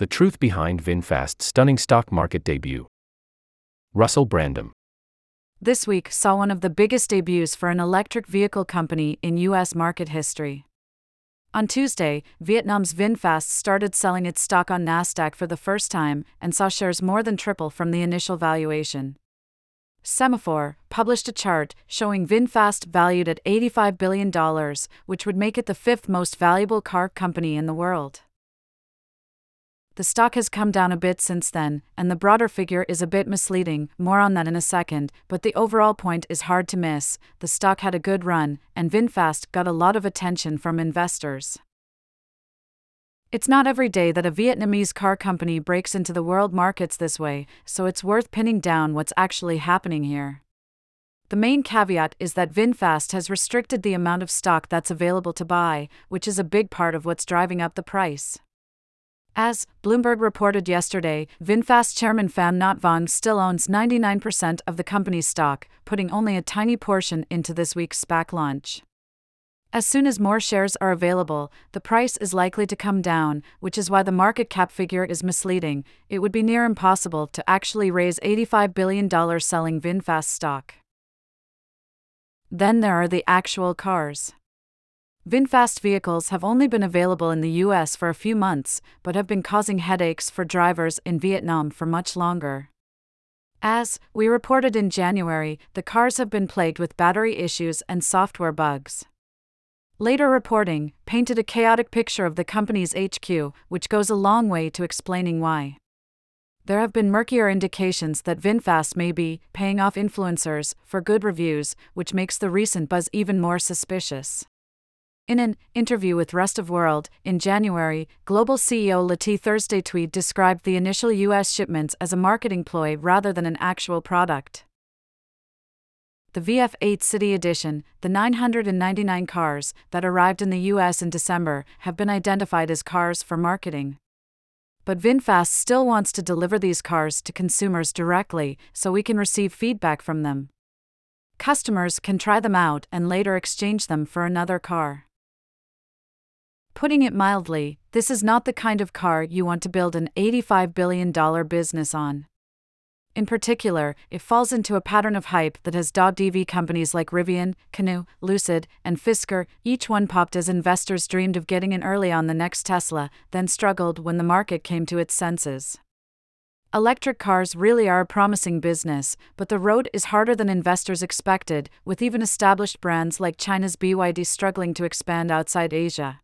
The truth behind VinFast's stunning stock market debut. Russell Brandom. This week saw one of the biggest debuts for an electric vehicle company in U.S. market history. On Tuesday, Vietnam's VinFast started selling its stock on NASDAQ for the first time and saw shares more than triple from the initial valuation. Semafor published a chart showing VinFast valued at $85 billion, which would make it the fifth most valuable car company in the world. The stock has come down a bit since then, and the broader figure is a bit misleading, more on that in a second, but the overall point is hard to miss. The stock had a good run, and VinFast got a lot of attention from investors. It's not every day that a Vietnamese car company breaks into the world markets this way, so it's worth pinning down what's actually happening here. The main caveat is that VinFast has restricted the amount of stock that's available to buy, which is a big part of what's driving up the price. As Bloomberg reported yesterday, VinFast chairman Pham Nhat Vuong still owns 99% of the company's stock, putting only a tiny portion into this week's SPAC launch. As soon as more shares are available, the price is likely to come down, which is why the market cap figure is misleading. It would be near impossible to actually raise $85 billion selling VinFast stock. Then there are the actual cars. VinFast vehicles have only been available in the US for a few months, but have been causing headaches for drivers in Vietnam for much longer. As we reported in January, the cars have been plagued with battery issues and software bugs. Later reporting painted a chaotic picture of the company's HQ, which goes a long way to explaining why. There have been murkier indications that VinFast may be paying off influencers for good reviews, which makes the recent buzz even more suspicious. In an interview with Rest of World in January, global CEO Le Thi Thu Thuy described the initial U.S. shipments as a marketing ploy rather than an actual product. The VF8 City Edition, the 999 cars that arrived in the US in December, have been identified as cars for marketing. But VinFast still wants to deliver these cars to consumers directly so we can receive feedback from them. Customers can try them out and later exchange them for another car. Putting it mildly, this is not the kind of car you want to build an $85 billion business on. In particular, it falls into a pattern of hype that has dogged EV companies like Rivian, Canoo, Lucid, and Fisker. Each one popped as investors dreamed of getting in early on the next Tesla, then struggled when the market came to its senses. Electric cars really are a promising business, but the road is harder than investors expected, with even established brands like China's BYD struggling to expand outside Asia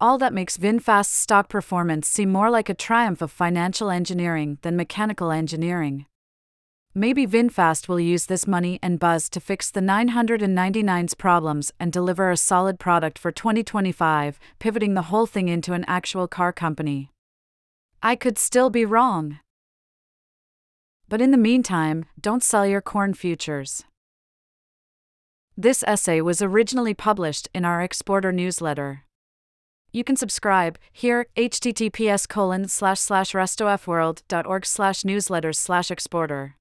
all that makes VinFast's stock performance seem more like a triumph of financial engineering than mechanical engineering. Maybe VinFast will use this money and buzz to fix the 999's problems and deliver a solid product for 2025, pivoting the whole thing into an actual car company. I could still be wrong. But in the meantime, don't sell your corn futures. This essay was originally published in our exporter newsletter. You can subscribe here https colon slash slash restofworld.org slash newsletters slash exporter.